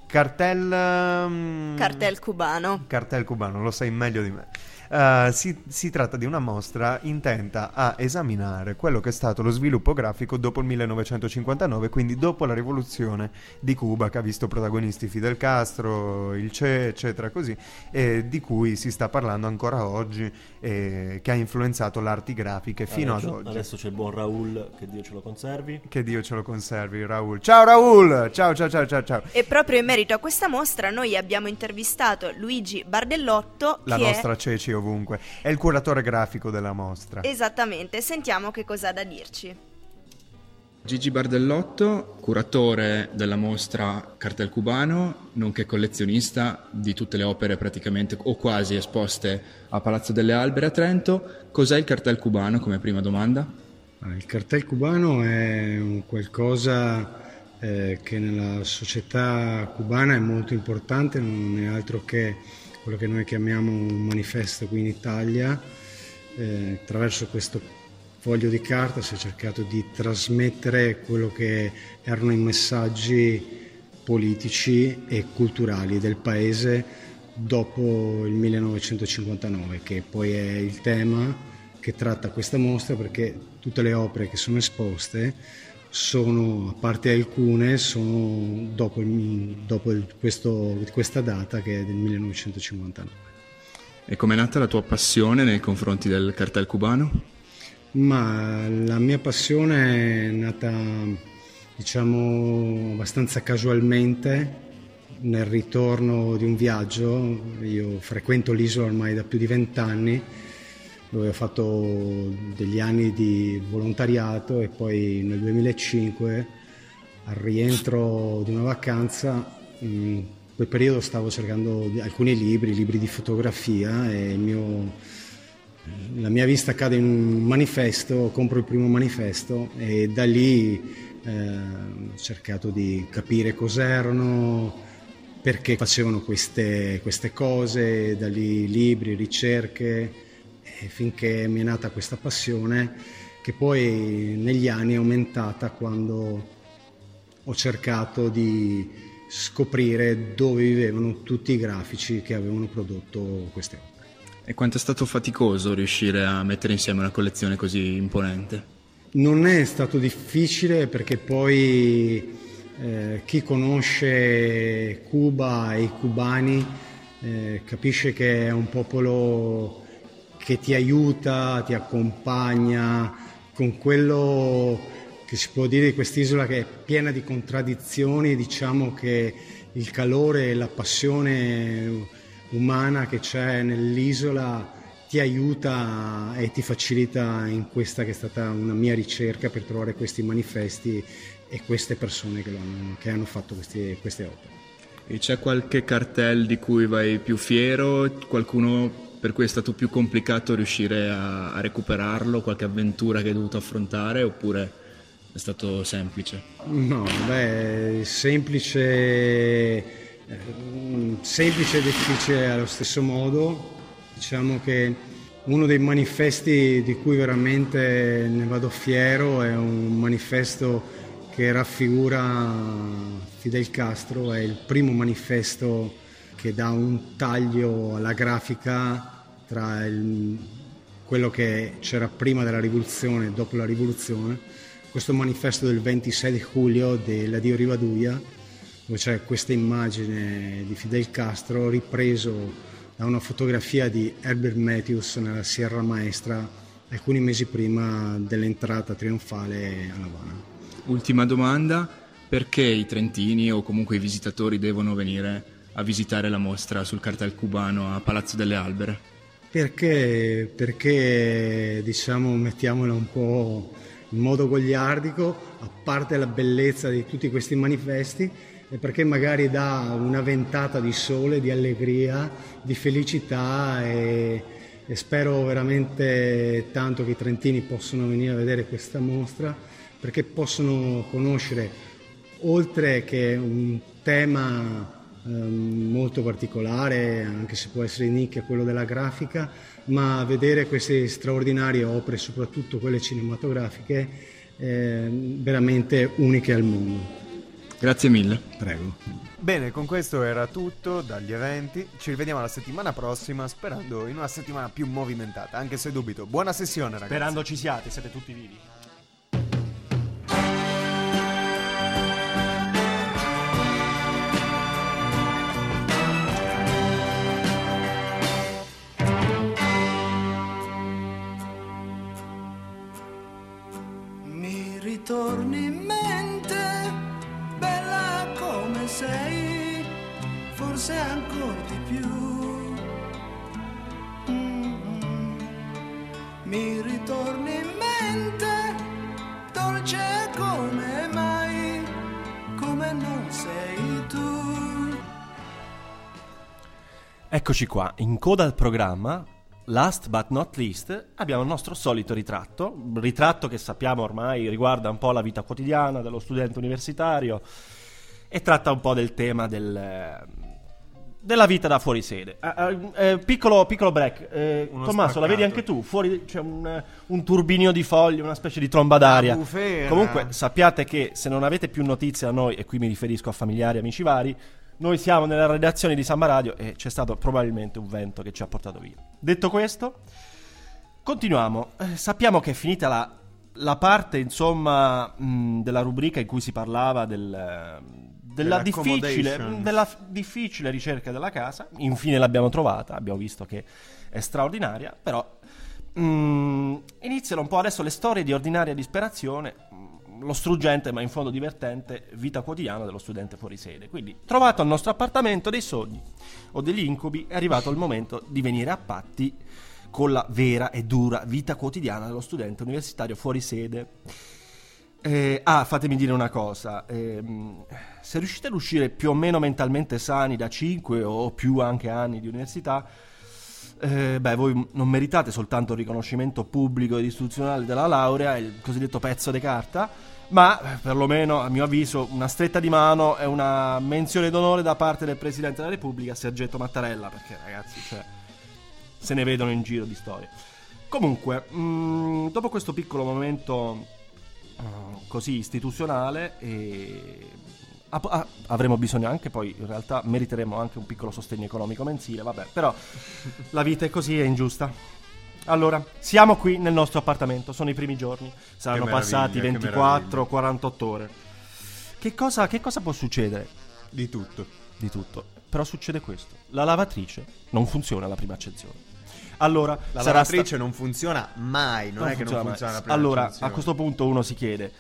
Cartel... mm,
cartel cubano
Cartel cubano, lo sai meglio di me. Uh, si, si tratta di una mostra intenta a esaminare quello che è stato lo sviluppo grafico dopo il 1959, quindi dopo la rivoluzione di Cuba che ha visto protagonisti Fidel Castro, il Che, eccetera, così, e di cui si sta parlando ancora oggi e che ha influenzato l'arti grafiche fino
adesso,
ad oggi.
Adesso c'è il buon Raul, che Dio ce lo conservi.
Che Dio ce lo conservi, Raul. Ciao Raul! Ciao ciao ciao ciao ciao.
e proprio in merito a questa mostra noi abbiamo intervistato Luigi Bardellotto
La
che
nostra
è
Ceci ovunque. È il curatore grafico della mostra.
esattamente sentiamo che cosa ha da dirci
Gigi Bardellotto, curatore della mostra Cartel Cubano, nonché collezionista di tutte le opere praticamente o quasi esposte a Palazzo delle Albere a Trento. Cos'è il Cartel Cubano come prima domanda?
Il cartel cubano è un qualcosa eh, che nella società cubana è molto importante, non è altro che quello che noi chiamiamo un manifesto qui in Italia. Eh, attraverso questo foglio di carta si è cercato di trasmettere quello che erano i messaggi politici e culturali del paese dopo il 1959, che poi è il tema che tratta questa mostra perché tutte le opere che sono esposte sono, a parte alcune, sono dopo, dopo questo- questa data che è del 1959.
E com'è nata la tua passione nei confronti del Cartel Cubano?
Ma la mia passione è nata, diciamo, abbastanza casualmente nel ritorno di un viaggio. Io frequento l'isola ormai da più di vent'anni dove ho fatto degli anni di volontariato e poi nel 2005 al rientro di una vacanza in quel periodo stavo cercando alcuni libri, libri di fotografia e mio, la mia vista cade in un manifesto, compro il primo manifesto e da lì eh, ho cercato di capire cos'erano, perché facevano queste, queste cose, da lì libri, ricerche, e finché mi è nata questa passione che poi negli anni è aumentata quando ho cercato di scoprire dove vivevano tutti i grafici che avevano prodotto queste opere.
E quanto è stato faticoso riuscire a mettere insieme una collezione così imponente?
Non è stato difficile perché poi eh, chi conosce Cuba e i cubani eh, capisce che è un popolo che ti aiuta, ti accompagna con quello che si può dire di quest'isola che è piena di contraddizioni, diciamo che il calore e la passione umana che c'è nell'isola ti aiuta e ti facilita in questa che è stata una mia ricerca per trovare questi manifesti e queste persone che, hanno, che hanno fatto questi- queste opere.
E c'è qualche cartel di cui vai più fiero? Qualcuno per cui è stato più complicato riuscire a, a recuperarlo? Qualche avventura che hai dovuto affrontare? Oppure è stato semplice?
No, beh, semplice, eh, semplice e difficile allo stesso modo. Diciamo che uno dei manifesti di cui veramente ne vado fiero è un manifesto che raffigura Fidel Castro, è il primo manifesto che dà un taglio alla grafica tra il- quello che c'era prima della rivoluzione e dopo la rivoluzione. Questo manifesto del 26 di luglio della Dio Rivaduia, dove c'è questa immagine di Fidel Castro ripreso da una fotografia di Herbert Matthews nella Sierra Maestra alcuni mesi prima dell'entrata trionfale a Havana.
Ultima domanda, perché i trentini o comunque i visitatori devono venire a visitare la mostra sul cartel cubano a Palazzo delle Albere?
Perché, perché diciamo, mettiamola un po' in modo gogliardico, a parte la bellezza di tutti questi manifesti, e perché magari dà una ventata di sole, di allegria, di felicità e, e spero veramente tanto che i trentini possano venire a vedere questa mostra, perché possono conoscere, oltre che un tema ehm, molto particolare, anche se può essere di nicchia, quello della grafica, ma vedere queste straordinarie opere, soprattutto quelle cinematografiche, ehm, veramente uniche al mondo.
Grazie mille.
Prego.
Bene, con questo era tutto dagli eventi. Ci rivediamo la settimana prossima, sperando in una settimana più movimentata, anche se dubito. Buona sessione, ragazzi.
Sperando ci siate, siete tutti vivi.
Mi ritorni in mente, bella come sei, forse ancora di più. Mm. Mi ritorni in mente, dolce come mai, come non sei tu.
Eccoci qua, in coda al programma, last but not least, abbiamo il nostro solito ritratto, un ritratto che sappiamo ormai riguarda un po' la vita quotidiana dello studente universitario e tratta un po' del tema del, della vita da fuori sede. Ah, eh, piccolo, piccolo break, eh, Tommaso, la vedi
spaccato.
anche tu? Fuori c'è un, un turbinio di foglie, una specie di tromba d'aria. Comunque sappiate che se non avete più notizie da noi, e qui mi riferisco a familiari amici vari, noi siamo nella redazione di Samba Radio e c'è stato probabilmente un vento che ci ha portato via. Detto questo, continuiamo. Eh, sappiamo che è finita la, la parte, insomma, mh, della rubrica in cui si parlava del, eh, della, difficile,
Dell'accommodation.
della difficile ricerca della casa. Infine l'abbiamo trovata, abbiamo visto che è straordinaria, però mm, iniziano un po' adesso le storie di ordinaria disperazione, mm, lo struggente ma in fondo divertente vita quotidiana dello studente fuori sede. Quindi, trovato al nostro appartamento dei sogni o degli incubi, è arrivato il momento di venire a patti con la vera e dura vita quotidiana dello studente universitario fuori sede. Eh, ah, fatemi dire una cosa, ehm, se riuscite ad uscire più o meno mentalmente sani da 5 o più anche anni di università, eh, beh, voi non meritate soltanto il riconoscimento pubblico ed istituzionale della laurea, il cosiddetto pezzo di carta, ma eh, perlomeno, a mio avviso, una stretta di mano e una menzione d'onore da parte del Presidente della Repubblica, Sergetto Mattarella, perché ragazzi, cioè, se ne vedono in giro di storie. Comunque, mh, dopo questo piccolo momento uh, così istituzionale, e ah, avremo bisogno anche poi, in realtà meriteremo anche un piccolo sostegno economico mensile, vabbè, però la vita è così, è ingiusta. Allora, siamo qui nel nostro appartamento, sono i primi giorni, saranno passati
meraviglia, che
24-48 ore. Che cosa, che cosa può succedere?
Di tutto.
Di tutto. Però succede questo. La lavatrice non funziona alla prima accezione. Allora,
La lavatrice
sta-
non funziona mai, non, è che non
mai.
funziona la prima
Allora,
accezione.
a questo punto uno si chiede: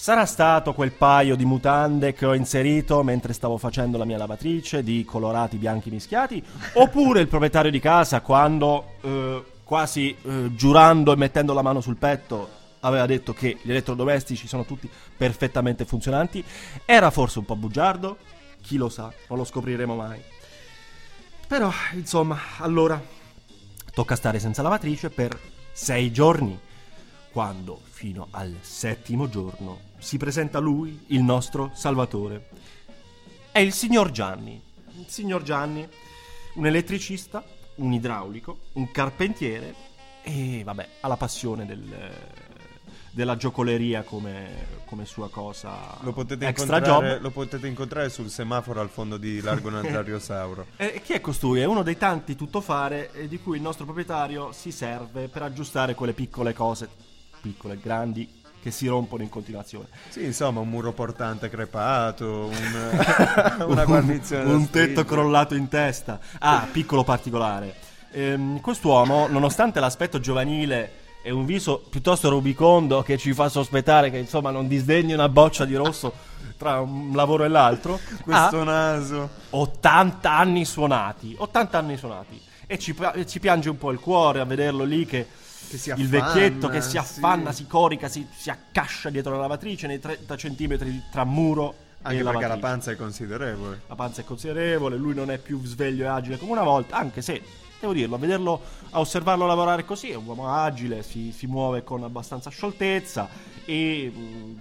sarà stato quel paio di mutande che ho inserito mentre stavo facendo la mia lavatrice di colorati bianchi mischiati? Oppure il proprietario di casa, quando eh, quasi eh, giurando e mettendo la mano sul petto, aveva detto che gli elettrodomestici sono tutti perfettamente funzionanti? Era forse un po' bugiardo? Chi lo sa, non lo scopriremo mai. Però, insomma, allora tocca stare senza lavatrice per sei giorni. Quando, fino al settimo giorno, si presenta lui, il nostro Salvatore. È il signor Gianni. Il signor Gianni, un elettricista, un idraulico, un carpentiere e, vabbè, ha la passione del- della giocoleria come, come sua cosa
Lo potete,
extra
incontrare,
job.
lo potete incontrare sul semaforo al fondo di Largo Nazario Sauro.
E chi è costui? È uno dei tanti tuttofare eh, di cui il nostro proprietario si serve per aggiustare quelle piccole cose, piccole e grandi, che si rompono in continuazione.
Sì, insomma, un muro portante crepato, un- una guarnizione da
un tetto crollato in testa. Ah, piccolo particolare. Ehm, quest'uomo, nonostante l'aspetto giovanile e un viso piuttosto rubicondo che ci fa sospettare che insomma non disdegni una boccia di rosso tra un lavoro e l'altro,
Questo naso.
80 anni suonati. 80 anni suonati. E ci, ci piange un po' il cuore a vederlo lì che,
si
il
affanna,
vecchietto che si
sì.
affanna, si corica, si, si accascia dietro la lavatrice nei 30 centimetri tra muro
Anche perché la panza è considerevole.
La panza è considerevole, lui non è più sveglio e agile come una volta, anche se, devo dirlo, a vederlo, a osservarlo lavorare così, è un uomo agile, si, si muove con abbastanza scioltezza e... mm,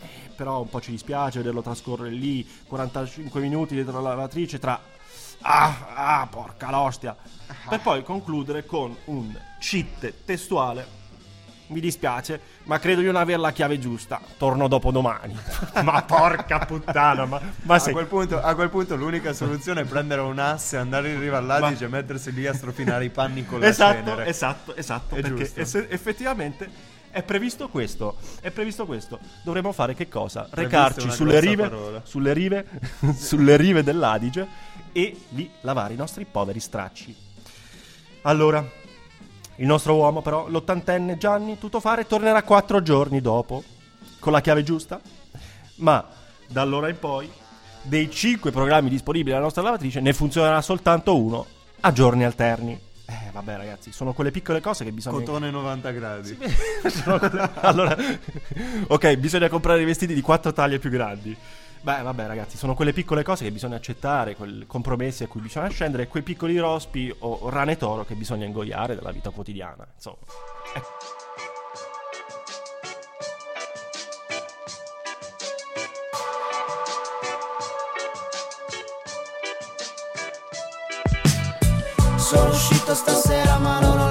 eh, però un po' ci dispiace vederlo trascorrere lì 45 minuti dietro la lavatrice tra... Ah, ah, porca l'ostia! Per poi concludere con un cheat testuale. Mi dispiace, ma credo di non avere la chiave giusta. Torno dopo domani. ma porca puttana, ma, ma
a,
sei-
quel punto, a quel punto l'unica soluzione è prendere un asse, andare in riva all'Adige e mettersi lì a strofinare i panni con la
esatto,
cenere.
esatto, esatto.
È
perché
giusto.
ess- effettivamente è previsto questo. È previsto questo. Dovremmo fare che cosa? Recarci sulle rive, sulle rive, sulle rive dell'Adige e lì lavare i nostri poveri stracci. Allora, il nostro uomo, però, l'ottantenne Gianni Tutofare, tornerà quattro giorni dopo, con la chiave giusta. Ma da allora in poi, dei cinque programmi disponibili alla nostra lavatrice, ne funzionerà soltanto uno a giorni alterni. Eh, vabbè, ragazzi, sono quelle piccole cose che bisogna.
Cotone 90 gradi.
Sono quelle- allora, ok, bisogna comprare i vestiti di quattro taglie più grandi. Beh, vabbè, ragazzi, sono quelle piccole cose che bisogna accettare, quei compromessi a cui bisogna scendere, quei piccoli rospi o rane toro che bisogna ingoiare della vita quotidiana. Insomma, ecco.
Sono uscito stasera ma non ho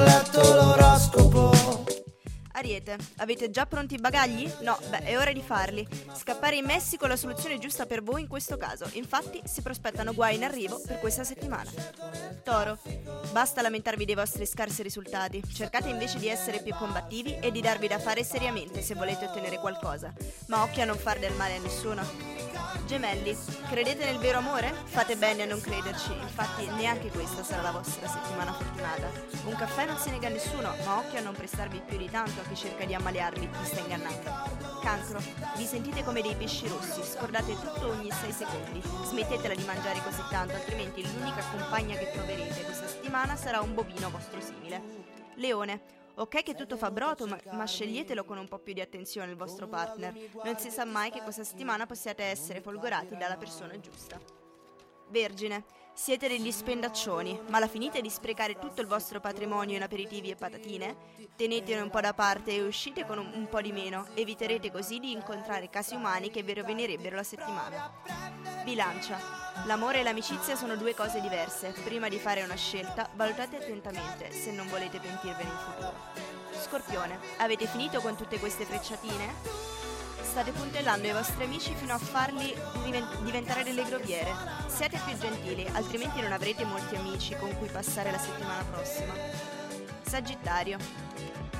Ariete, avete già pronti i bagagli? No, beh, è ora di farli. Scappare in Messico è la soluzione giusta per voi in questo caso. Infatti, si prospettano guai in arrivo per questa settimana. Toro, basta lamentarvi dei vostri scarsi risultati. Cercate invece di essere più combattivi e di darvi da fare seriamente se volete ottenere qualcosa. Ma occhio a non far del male a nessuno. Gemelli, credete nel vero amore? Fate bene a non crederci, infatti neanche questa sarà la vostra settimana fortunata. Un caffè non si nega a nessuno, ma occhio a non prestarvi più di tanto a chi cerca di ammaliarvi, vi sta ingannando. Cancro, vi sentite come dei pesci rossi, scordate tutto ogni 6 secondi. Smettetela di mangiare così tanto, altrimenti l'unica compagna che troverete questa settimana sarà un bovino vostro simile. Leone, Ok che tutto fa broto, ma, ma sceglietelo con un po' più di attenzione il vostro partner. Non si sa mai che questa settimana possiate essere folgorati dalla persona giusta. Vergine, siete degli spendaccioni, ma la finite di sprecare tutto il vostro patrimonio in aperitivi e patatine? Tenetene un po' da parte e uscite con un, un po' di meno, eviterete così di incontrare casi umani che vi rovinerebbero la settimana. Bilancia, l'amore e l'amicizia sono due cose diverse. Prima di fare una scelta, valutate attentamente se non volete pentirvene in futuro. Scorpione, avete finito con tutte queste frecciatine? State puntellando i vostri amici fino a farli diven- diventare delle groviere. Siate più gentili, altrimenti non avrete molti amici con cui passare la settimana prossima. Sagittario.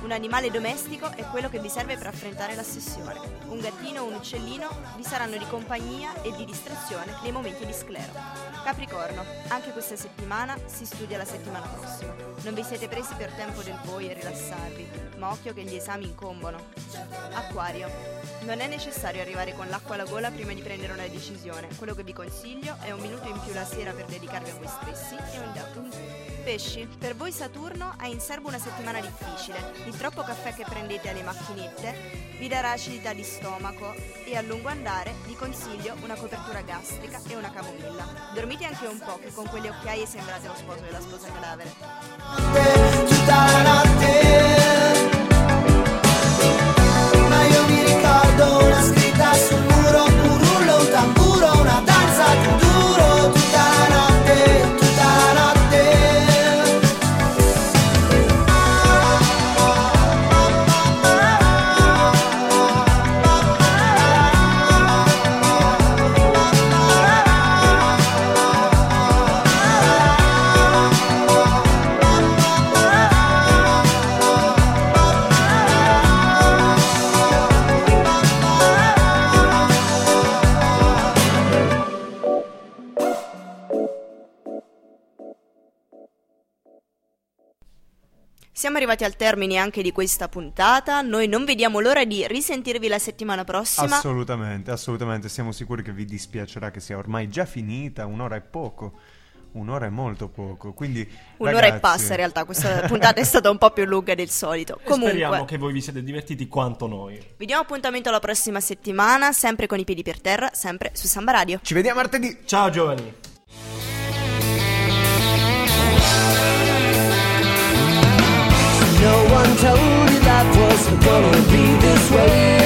Un animale domestico è quello che vi serve per affrontare la sessione. Un gattino o un uccellino vi saranno di compagnia e di distrazione nei momenti di sclero. Capricorno, anche questa settimana si studia la settimana prossima. Non vi siete presi per tempo del voi e rilassarvi, ma occhio che gli esami incombono. Acquario, non è necessario arrivare con l'acqua alla gola prima di prendere una decisione. Quello che vi consiglio è un minuto in più la sera per dedicarvi a voi stessi e un dato. Pesci, per voi Saturno ha in serbo una settimana difficile. Il troppo caffè che prendete alle macchinette vi darà acidità di stomaco e a lungo andare vi consiglio una copertura gastrica e una camomilla. Dormite anche un po' che con quelle occhiaie sembrate lo sposo della sposa cadavere.
Ma io mi ricordo una scritta sul
arrivati al termine anche di questa puntata. Noi non vediamo l'ora di risentirvi la settimana prossima.
Assolutamente, assolutamente. Siamo sicuri che vi dispiacerà che sia ormai già finita. Un'ora è poco. Un'ora è molto poco. Quindi.
Un'ora
ragazzi,
e passa in realtà, questa puntata è stata un po' più lunga del solito.
E speriamo
Comunque,
che voi vi siete divertiti quanto noi.
vi diamo appuntamento la prossima settimana, sempre con i piedi per terra, sempre su Samba Radio.
Ci vediamo martedì.
Ciao giovani.
No one told you life was gonna be this way.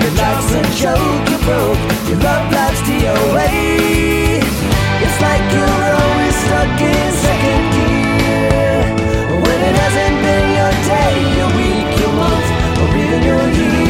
Your life's a joke, you broke. Your love
life's DOA. It's like you're always stuck in second gear when it hasn't been your day, your week, your month, or even your year.